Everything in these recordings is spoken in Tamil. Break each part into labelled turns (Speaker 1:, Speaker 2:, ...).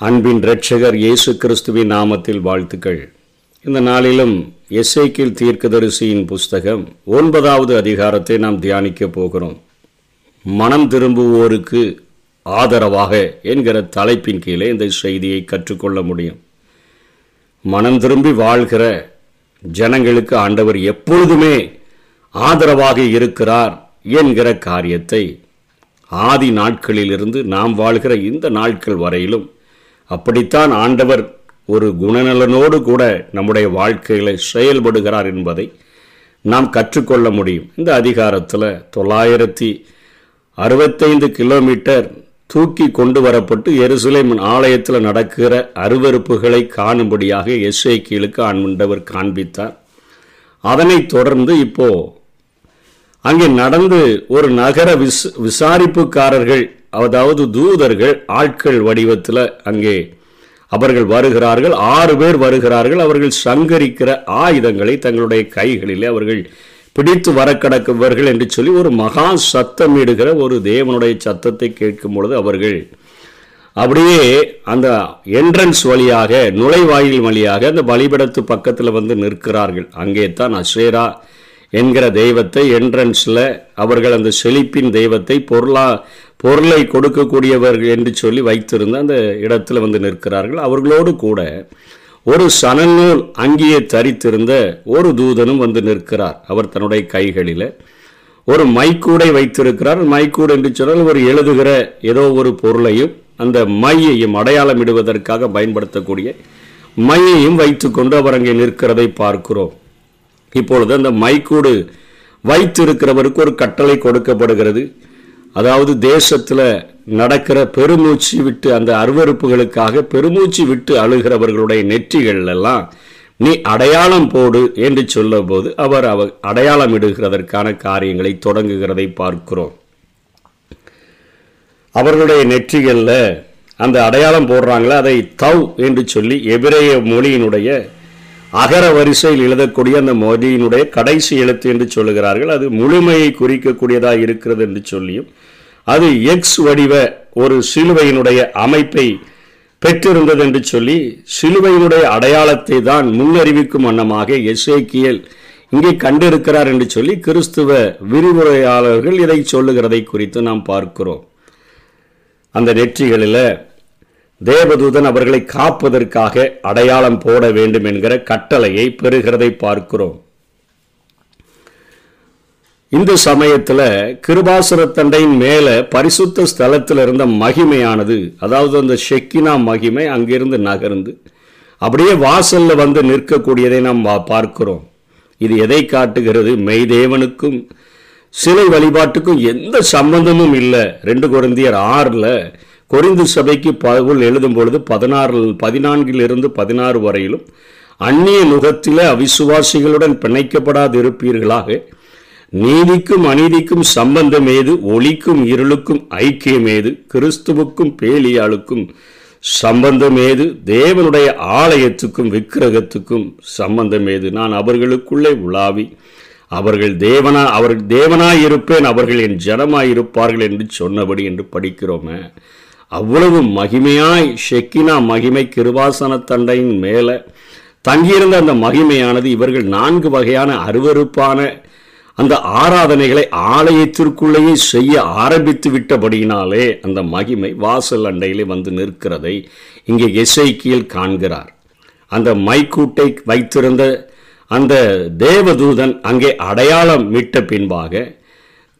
Speaker 1: அன்பின் இரட்சகர் இயேசு கிறிஸ்துவின் நாமத்தில் வாழ்த்துக்கள். இந்த நாளிலும் எஸ்ஐக்கில் தீர்க்கதரிசியின் புஸ்தகம் ஒன்பதாவது அதிகாரத்தை நாம் தியானிக்க போகிறோம். மனம் திரும்புவோருக்கு ஆதரவாக என்கிற தலைப்பின் கீழே இந்த செய்தியை கற்றுக்கொள்ள முடியும். மனம் திரும்பி வாழ்கிற ஜனங்களுக்கு ஆண்டவர் எப்பொழுதுமே ஆதரவாக இருக்கிறார் என்கிற காரியத்தை ஆதி நாட்களிலிருந்து நாம் வாழ்கிற இந்த நாட்கள் வரையிலும் அப்படித்தான் ஆண்டவர் ஒரு குணநலனோடு கூட நம்முடைய வாழ்க்கையில் செயல்படுகிறார் என்பதை நாம் கற்றுக்கொள்ள முடியும். இந்த அதிகாரத்தில் தொள்ளாயிரத்தி அறுபத்தைந்து கிலோமீட்டர் தூக்கி கொண்டு வரப்பட்டு எருசலேம் ஆலயத்தில் நடக்கிற அருவருப்புகளை காணும்படியாக எஸ்ஐ கீழுக்கு ஆண்டவர் காண்பித்தார். அதனைத் தொடர்ந்து இப்போ அங்கே நடந்து ஒரு நகர விஸ் விசாரிப்புக்காரர்கள் அதாவது தூதர்கள் ஆட்கள் வடிவத்தில் அங்கே அவர்கள் வருகிறார்கள் ஆறு பேர் வருகிறார்கள் அவர்கள் சங்கரிக்கிற ஆயுதங்களை தங்களுடைய கைகளிலே அவர்கள் பிடித்து வரக்கடக்குவர்கள் என்று சொல்லி ஒரு மகா சத்தமிடுகிற ஒரு தேவனுடைய சத்தத்தை கேட்கும் பொழுது அவர்கள் அப்படியே அந்த என்ட்ரன்ஸ் வழியாக நுழைவாயில் வழியாக அந்த பலிபடத்து பக்கத்தில் வந்து நிற்கிறார்கள். அங்கே தான் அசேரா என்கிற தெய்வத்தை என்ட்ரன்ஸில் அவர்கள் அந்த செழிப்பின் தெய்வத்தை பொருளா பொருளை கொடுக்கக்கூடியவர்கள் என்று சொல்லி வைத்திருந்த அந்த இடத்துல வந்து நிற்கிறார்கள். அவர்களோடு கூட ஒரு சணநூல் அங்கேயே தரித்திருந்த ஒரு தூதனும் வந்து நிற்கிறார். அவர் தன்னுடைய கைகளில் ஒரு மைக்கூடை வைத்திருக்கிறார். மைக்கூடு என்று சொன்னால் ஒரு எழுதுகிற ஏதோ ஒரு பொருளையும் அந்த மையையும் அடையாளமிடுவதற்காக பயன்படுத்தக்கூடிய மையையும் வைத்துக்கொண்டு அவர் அங்கே நிற்கிறதை பார்க்கிறோம். இப்பொழுது அந்த மைக்கூடு வைத்திருக்கிறவருக்கு ஒரு கட்டளை கொடுக்கப்படுகிறது. அதாவது தேசத்தில் நடக்கிற பெருமூச்சு விட்டு அந்த அருவறுப்புகளுக்காக பெருமூச்சு விட்டு அழுகிறவர்களுடைய நெற்றிகளெல்லாம் நீ அடையாளம் போடு என்று சொல்லும்போது அவர் அவர் அடையாளம் இடுகிறதற்கான காரியங்களை தொடங்குகிறதை பார்க்கிறோம். அவர்களுடைய நெற்றிகளில் அந்த அடையாளம் போடுறாங்களே அதை தவ் என்று சொல்லி எபிரேய மொழியினுடைய அகர வரிசையில் எழுதக்கூடிய அந்த மொழியினுடைய கடைசி எழுத்து என்று சொல்லுகிறார்கள். அது முழுமையை குறிக்கக்கூடியதாக இருக்கிறது என்று சொல்லியும் அது எக்ஸ் வடிவ ஒரு சிலுவையினுடைய அமைப்பை பெற்றிருந்தது என்று சொல்லி சிலுவையினுடைய அடையாளத்தை தான் முன்னறிவிக்கும் வண்ணமாக எஸ்ஏக்கியல் இங்கே கண்டிருக்கிறார் என்று சொல்லி கிறிஸ்துவ விரிவுரையாளர்கள் இதை சொல்லுகிறதை குறித்து நாம் பார்க்கிறோம். அந்த நெற்றிகளில் தேவதூதன் அவர்களை காப்பதற்காக அடையாளம் போட வேண்டும் என்கிற கட்டளையை பெறுகிறதை பார்க்கிறோம். இந்த சமயத்தில் கிருபாசுர தண்டையின் மேலே பரிசுத்த ஸ்தலத்தில் இருந்த மகிமையானது அதாவது அந்த ஷெக்கினா மகிமை அங்கிருந்து நகர்ந்து அப்படியே வாசல்ல வந்து நிற்கக்கூடியதை நாம் பார்க்கிறோம். இது எதை காட்டுகிறது? மெய்தேவனுக்கும் சிலை வழிபாட்டுக்கும் எந்த சம்பந்தமும் இல்லை. ரெண்டு குழந்தையர் ஆறில் கொரிந்து சபைக்கு பவுல் எழுதும் பொழுது பதினாறு பதினான்கிலிருந்து பதினாறு வரையிலும் அந்நிய முகத்தில் அவிசுவாசிகளுடன் பிணைக்கப்படாது இருப்பீர்களாக நீதிக்கும் அநீதிக்கும் சம்பந்தம் ஏது? ஒளிக்கும் இருளுக்கும் ஐக்கியம் ஏது? கிறிஸ்துவுக்கும் பேலியாளுக்கும் சம்பந்தம் ஏது? தேவனுடைய ஆலயத்துக்கும் விக்கிரகத்துக்கும் சம்பந்தம் ஏது? நான் அவர்களுக்குள்ளே உலாவி அவர்கள் தேவனா அவர்கள் தேவனாய் இருப்பேன் அவர்கள் என் ஜனமாய் இருப்பார்கள் என்று சொன்னபடி என்று படிக்கிறோமே. அவ்வளவு மகிமையாய் ஷெக்கினா மகிமை கிருபாசன தண்டையின் மேலே தங்கியிருந்த அந்த மகிமையானது இவர்கள் நான்கு வகையான அருவறுப்பான அந்த ஆராதனைகளை ஆலயத்திற்குள்ளேயே செய்ய ஆரம்பித்து விட்டபடியினாலே அந்த மகிமை வாசல் அண்டையிலே வந்து நிற்கிறதை இங்கே எசைக்கியல் காண்கிறார். அந்த மைக்கூட்டை வைத்திருந்த அந்த தேவதூதன் அங்கே அடையாளம் மீட்ட பின்பாக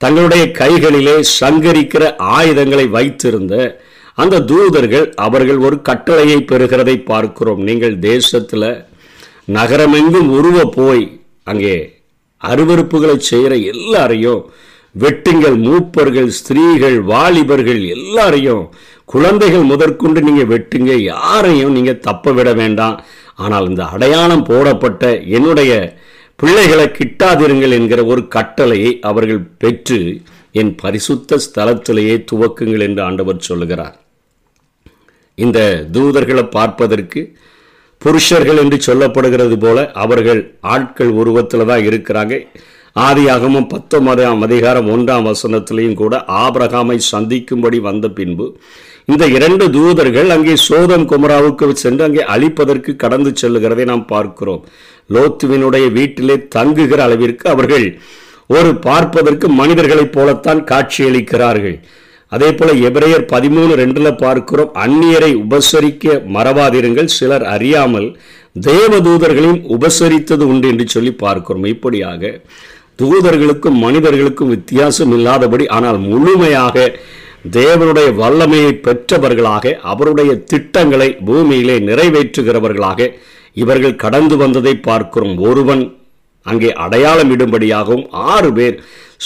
Speaker 1: தங்களுடைய கைகளிலே சங்கரிக்கிற ஆயுதங்களை வைத்திருந்த அந்த தூதர்கள் அவர்கள் ஒரு கட்டளையை பெறுகிறதை பார்க்கிறோம். நீங்கள் தேசத்தில் நகரமெங்கும் உருவ போய் அங்கே அருவறுப்புகளை செய்கிற எல்லாரையும் வெட்டுங்கள் மூப்பர்கள் ஸ்திரீகள் வாலிபர்கள் எல்லாரையும் குழந்தைகள் முதற்கொண்டு நீங்கள் வெட்டுங்க யாரையும் நீங்கள் தப்ப விட வேண்டாம். ஆனால் இந்த அடையாளம் போடப்பட்ட என்னுடைய பிள்ளைகளை கிட்டாதிருங்கள் என்கிற ஒரு கட்டளையை அவர்கள் பெற்று என் பரிசுத்த ஸ்தலத்திலேயே துவக்குங்கள் என்று ஆண்டவர் சொல்லுகிறார். இந்த தூதர்களை பார்ப்பதற்கு புருஷர்கள் என்று சொல்லப்படுகிறது போல அவர்கள் ஆட்கள் உருவத்தில் தான் இருக்கிறாங்க. ஆதியாகமும் பத்தொன்பதாம் அதிகாரம் ஒன்றாம் வசனத்திலையும் கூட ஆபிரகாமை சந்திக்கும்படி வந்த பின்பு இந்த இரண்டு தூதர்கள் அங்கே சோதம் குமராவுக்கு சென்று அங்கே அழிப்பதற்கு கடந்து செல்லுகிறதை நாம் பார்க்கிறோம். லோத்துவினுடைய வீட்டிலே தங்குகிற அளவிற்கு அவர்கள் ஒரு பார்ப்பதற்கு மனிதர்களைப் போலத்தான் காட்சியளிக்கிறார்கள். அதே போல எபிரேயர் பதிமூணு ரெண்டில் பார்க்கிறோம் அந்நியரை உபசரிக்க மறவாதிருங்கள் சிலர் அறியாமல் தேவதூதர்களையும் உபசரித்தது உண்டு என்று சொல்லி பார்க்கிறோம். இப்படியாக தூதர்களுக்கும் மனிதர்களுக்கும் வித்தியாசம் இல்லாதபடி ஆனால் முழுமையாக தேவனுடைய வல்லமையை பெற்றவர்களாக அவருடைய திட்டங்களை பூமியிலே நிறைவேற்றுகிறவர்களாக இவர்கள் கடந்து வந்ததை பார்க்கிறோம். ஒருவன் அங்கே அடையாளம் இடும்படியாகவும் ஆறு பேர்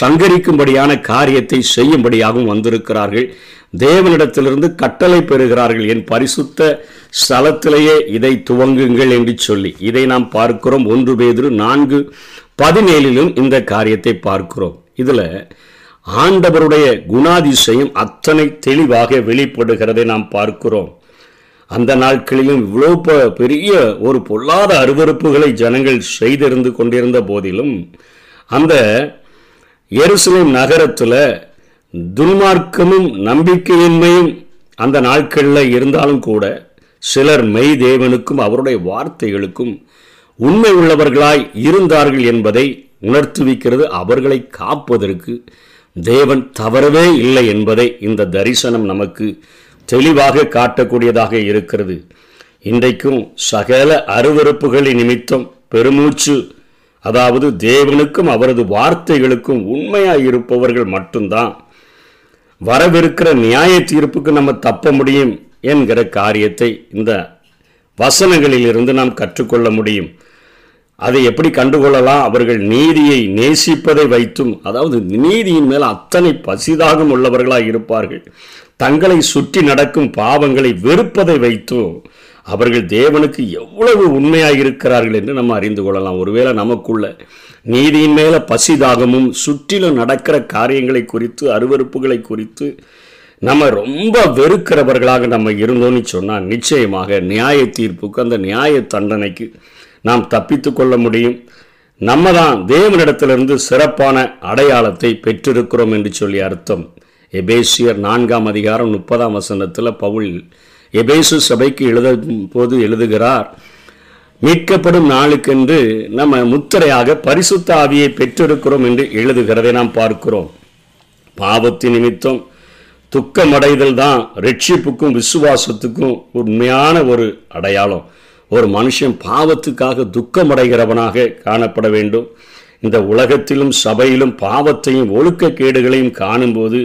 Speaker 1: சங்கரிக்கும்படியான காரியத்தை செய்யும்படியாகவும் வந்திருக்கிறார்கள். தேவனிடத்திலிருந்து கட்டளை பெறுகிறார்கள். என் பரிசுத்த ஸ்தலத்திலேயே இதை துவங்குங்கள் என்று சொல்லி. இதை நாம் பார்க்கிறோம். ஒன்று பேதிரு நான்கு பதினேழிலும் இந்த காரியத்தை பார்க்கிறோம். இதில் ஆண்டவருடைய குணாதிசயம் அத்தனை தெளிவாக வெளிப்படுகிறதை நாம் பார்க்கிறோம். அந்த நாட்களிலும் இவ்வளோ பெரிய ஒரு பொல்லாத அருவருப்புகளை ஜனங்கள் செய்திருந்து கொண்டிருந்த போதிலும் அந்த எருசலேம் நகரத்தில் துன்மார்க்கமும் நம்பிக்கையின்மையும் அந்த நாட்களில் இருந்தாலும் கூட சிலர் மெய் தேவனுக்கும் அவருடைய வார்த்தைகளுக்கும் உண்மை உள்ளவர்களாய் இருந்தார்கள் என்பதை உணர்த்துவிக்கிறது அவர்களை காப்பதற்கு தேவன் தவறவே இல்லை என்பதை இந்த தரிசனம் நமக்கு தெளிவாக காட்டக்கூடியதாக இருக்கிறது. இன்றைக்கும் சகல அருவருப்புகளின் நிமித்தம் பெருமூச்சு அதாவது தேவனுக்கும் அவரது வார்த்தைகளுக்கும் உண்மையாக இருப்பவர்கள் மட்டும்தான். வரவிருக்கிற நியாய தீர்ப்புக்கு நம்ம தப்ப முடியும் என்கிற காரியத்தை இந்த வசனங்களிலிருந்து நாம் கற்றுக்கொள்ள முடியும். அதை எப்படி கண்டுகொள்ளலாம்? அவர்கள் நீதியை நேசிப்பதை வைத்தும் அதாவது நீதியின் மேல் அத்தனை பசிதாகம் உள்ளவர்களாக இருப்பார்கள். தங்களை சுற்றி நடக்கும் பாவங்களை வெறுப்பதை வைத்தும் அவர்கள் தேவனுக்கு எவ்வளவு உண்மையாக இருக்கிறார்கள் என்று நம்ம அறிந்து கொள்ளலாம். ஒருவேளை நமக்குள்ள நீதியின் மேல பசிதாகமும் சுற்றிலும் நடக்கிற காரியங்களை குறித்து அருவருப்புகளை குறித்து நம்ம ரொம்ப வெறுக்கிறவர்களாக நம்ம இருந்தோம்னு சொன்னால் நிச்சயமாக நியாய தீர்ப்புக்கு அந்த நியாய தண்டனைக்கு நாம் தப்பித்து கொள்ள முடியும். நம்ம தான் தேவனிடத்திலிருந்து சிறப்பான அடையாளத்தை பெற்றிருக்கிறோம் என்று சொல்லி அர்த்தம். எபேசியர் நான்காம் அதிகாரம் முப்பதாம் வசனத்தில் பவுல் எபேசு சபைக்கு எழுதும் போது எழுதுகிறார் மீட்கப்படும் நாளுக்கென்று நம்ம முத்திரையாக பரிசுத்த ஆவியை பெற்றிருக்கிறோம் என்று எழுதுகிறதை நாம் பார்க்கிறோம். பாவத்தின் நிமித்தம் துக்கமடைதல் தான் ரட்சிப்புக்கும் விசுவாசத்துக்கும் உண்மையான ஒரு அடையாளம். ஒரு மனுஷன் பாவத்துக்காக துக்கமடைகிறவனாக காணப்பட வேண்டும். இந்த உலகத்திலும் சபையிலும் பாவத்தையும் ஒழுக்க கேடுகளையும் காணும்போது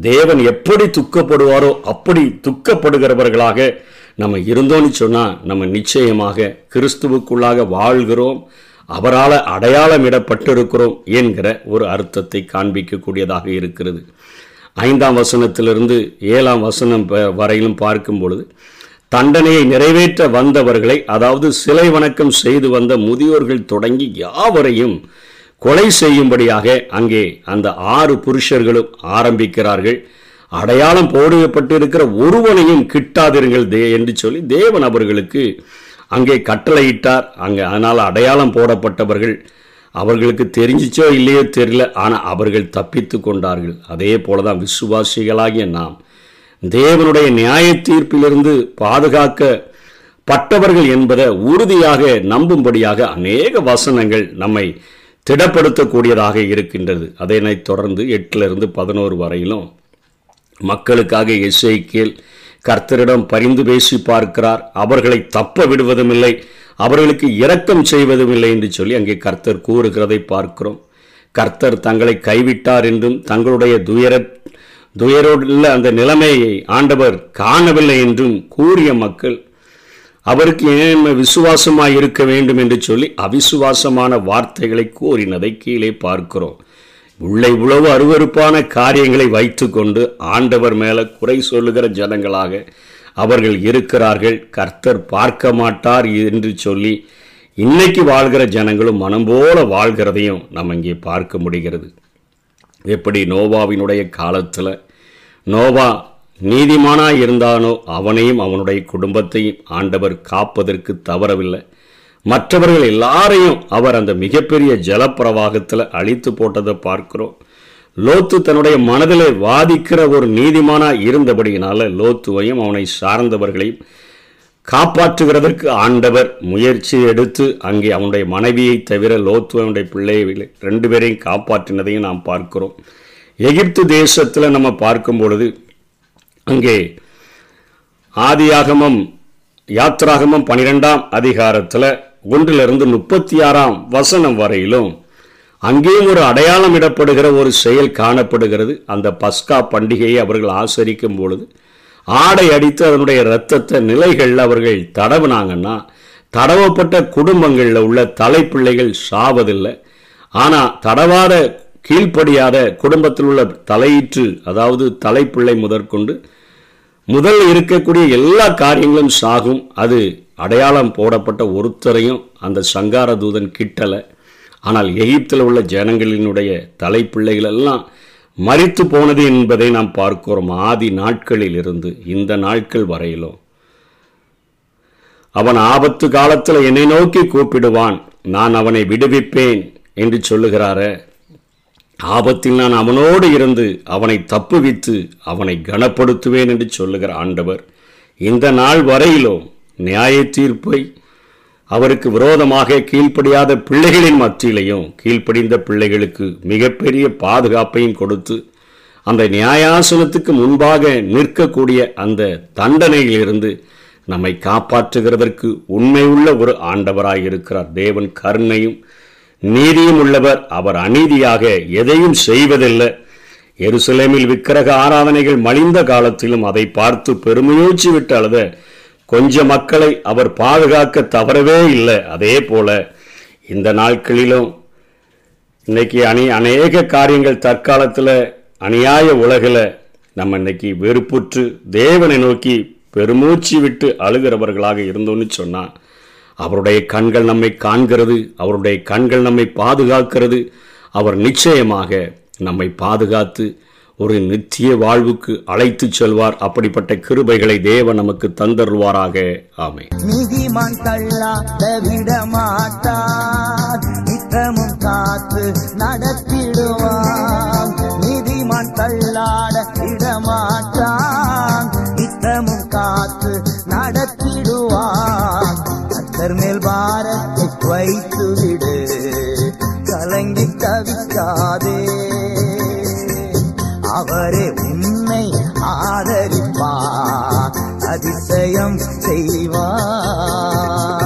Speaker 1: தேவன் எப்படி துக்கப்படுவாரோ அப்படி துக்கப்படுகிறவர்களாக நம்ம இருந்தோம்னு சொன்னால் நம்ம நிச்சயமாக கிறிஸ்துவுக்குள்ளாக வாழ்கிறோம். அவரால் அடையாளமிடப்பட்டிருக்கிறோம் என்கிற ஒரு அர்த்தத்தை காண்பிக்கக்கூடியதாக இருக்கிறது. ஐந்தாம் வசனத்திலிருந்து ஏழாம் வசனம் வரையிலும் பார்க்கும் பொழுது தண்டனையை நிறைவேற்ற வந்தவர்களை அதாவது சிலை வணக்கம் செய்து வந்த முதியோர்கள் தொடங்கி யாவரையும் கொலை செய்யும்படியாக அங்கே அந்த ஆறு புருஷர்களும் ஆரம்பிக்கிறார்கள். அடையாளம் போடப்பட்டிருக்கிற ஒருவனையும் கிட்டாதிருங்கள் தே என்று சொல்லி தேவன் அவர்களுக்கு அங்கே கட்டளையிட்டார். அங்கே அதனால் அடையாளம் போடப்பட்டவர்கள் அவர்களுக்கு தெரிஞ்சிச்சோ இல்லையோ தெரியல. ஆனால் அவர்கள் தப்பித்து கொண்டார்கள். அதே போல தான் விசுவாசிகளாகிய நாம் தேவனுடைய நியாய தீர்ப்பிலிருந்து பாதுகாக்கப்பட்டவர்கள் என்பதை உறுதியாக நம்பும்படியாக அநேக வசனங்கள் நம்மை திடப்படுத்தக்கூடியதாக இருக்கின்றது. அதனைத் தொடர்ந்து எட்டிலிருந்து பதினோரு வரையிலும் மக்களுக்காக எஸ்ஐக்கியல் கர்த்தரிடம் பரிந்து பேசி பார்க்கிறார். அவர்களை தப்ப விடுவதுமில்லை. அவர்களுக்கு இரக்கம் செய்வதும் இல்லை என்று சொல்லி அங்கே கர்த்தர் கூறுகிறதை பார்க்கிறோம். கர்த்தர் தங்களை கைவிட்டார் என்றும் தங்களுடைய துயர துயரோடுள்ள அந்த நிலைமையை ஆண்டவர் காணவில்லை என்றும் கூறிய மக்கள் அவருக்கு ஏன் விசுவாசமாக இருக்க வேண்டும் என்று சொல்லி அவிசுவாசமான வார்த்தைகளை கூறினதை கீழே பார்க்கிறோம். உள்ளே இவ்வளவு அருவருப்பான காரியங்களை வைத்துக்கொண்டு ஆண்டவர் மேலே குறை சொல்லுகிற ஜனங்களாக அவர்கள் இருக்கிறார்கள். கர்த்தர் பார்க்க மாட்டார் என்று சொல்லி இன்னைக்கு வாழ்கிற ஜனங்களும் மனம் போல வாழ்கிறதையும் நம்ம இங்கே பார்க்க முடிகிறது. எப்படி நோவாவினுடைய காலத்தில் நோவா நீதிமானாய் இருந்தானோ அவனையும் அவனுடைய குடும்பத்தையும் ஆண்டவர் காப்பதற்கு தவறவில்லை. மற்றவர்கள் எல்லாரையும் அவர் அந்த மிகப்பெரிய ஜலப்பிரவாகத்தில் அழித்து போட்டதை பார்க்கிறோம். லோத்து தன்னுடைய மனதில் வாதிக்கிற ஒரு நீதிமானா இருந்தபடியினால லோத்துவையும் அவனை சார்ந்தவர்களையும் காப்பாற்றுகிறதற்கு ஆண்டவர் முயற்சி எடுத்து அங்கே அவனுடைய மனைவியை தவிர லோத்துவனுடைய பிள்ளையை ரெண்டு பேரையும் காப்பாற்றினதையும் நாம் பார்க்கிறோம். எகிப்து தேசத்தில் நம்ம பார்க்கும் பொழுது அங்கே ஆதியாகமம் யாத்ராகமம் பனிரெண்டாம் அதிகாரத்தில் ஒன்றிலிருந்து முப்பத்தி ஆறாம் வசனம் வரையிலும் அங்கேயும் ஒரு அடையாளம் இடப்படுகிற ஒரு செயல் காணப்படுகிறது. அந்த பஸ்கா பண்டிகையை அவர்கள் ஆசரிக்கும் பொழுது ஆடை அடித்து அதனுடைய இரத்தத்தை நிலைகளில் அவர்கள் தடவுனாங்கன்னா தடவப்பட்ட குடும்பங்களில் உள்ள தலைப்பிள்ளைகள் சாவதில்லை. ஆனால் தடவாத கீழ்ப்படியாத குடும்பத்தில் உள்ள தலையீற்று அதாவது தலைப்பிள்ளை முதற்கொண்டு முதல் இருக்கக்கூடிய எல்லா காரியங்களும் சாகும். அது அடையாளம் போடப்பட்ட ஒருத்தரையும் அந்த சங்கார தூதன் கிட்டலை. ஆனால் எகிப்தில் உள்ள ஜனங்களினுடைய தலைப்பிள்ளைகள் எல்லாம் மறித்து போனது என்பதை நாம் பார்க்கிறோம் ஆதி நாட்களில் இருந்து இந்த நாட்கள் வரையிலும் அவன் ஆபத்து காலத்தில் என்னை நோக்கி கூப்பிடுவான் நான் அவனை விடுவிப்பேன் என்று சொல்லுகிறார. ஆபத்தில் நான் அவனோடு இருந்து அவனை தப்புவித்து அவனை கனப்படுத்துவேன் என்று சொல்லுகிற ஆண்டவர் இந்த நாள் வரையிலும் நியாய தீர்ப்பை அவருக்கு விரோதமாக கீழ்ப்படியாத பிள்ளைகளின் மத்தியிலையும் கீழ்ப்படிந்த பிள்ளைகளுக்கு மிகப்பெரிய பாதுகாப்பையும் கொடுத்து அந்த நியாயாசனத்துக்கு முன்பாக நிற்கக்கூடிய அந்த தண்டனையிலிருந்து நம்மை காப்பாற்றுகிறதற்கு உண்மையுள்ள ஒரு ஆண்டவராக இருக்கிறார் தேவன் கருணையும் நீதியும் உள்ளவர் அவர் அநீதியாக எதையும் செய்வதில்லை. எருசலேமில் விக்கிரக ஆராதனைகள் மலிந்த காலத்திலும் அதை பார்த்து பெருமையோச்சி விட்டு அழுத கொஞ்ச மக்களை அவர் பாதுகாக்க தவறவே இல்லை. அதே போல இந்த நாட்களிலும் இன்னைக்கு அணி அநேக காரியங்கள் தற்காலத்தில் அநியாய உலகில் நம்ம இன்னைக்கு வெறுப்புற்று தேவனை நோக்கி பெருமூச்சு விட்டு அழுகிறவர்களாக இருந்தோன்னு சொன்னால் அவருடைய கண்கள் நம்மை காண்கிறது அவருடைய கண்கள் நம்மை பாதுகாக்கிறது. அவர் நிச்சயமாக நம்மை பாதுகாத்து ஒரு நித்திய வாழ்வுக்கு அழைத்துச் செல்வார். அப்படிப்பட்ட கிருபைகளை தேவ நமக்கு தந்தருவாராக ஆமை
Speaker 2: நடத்திடுவார்.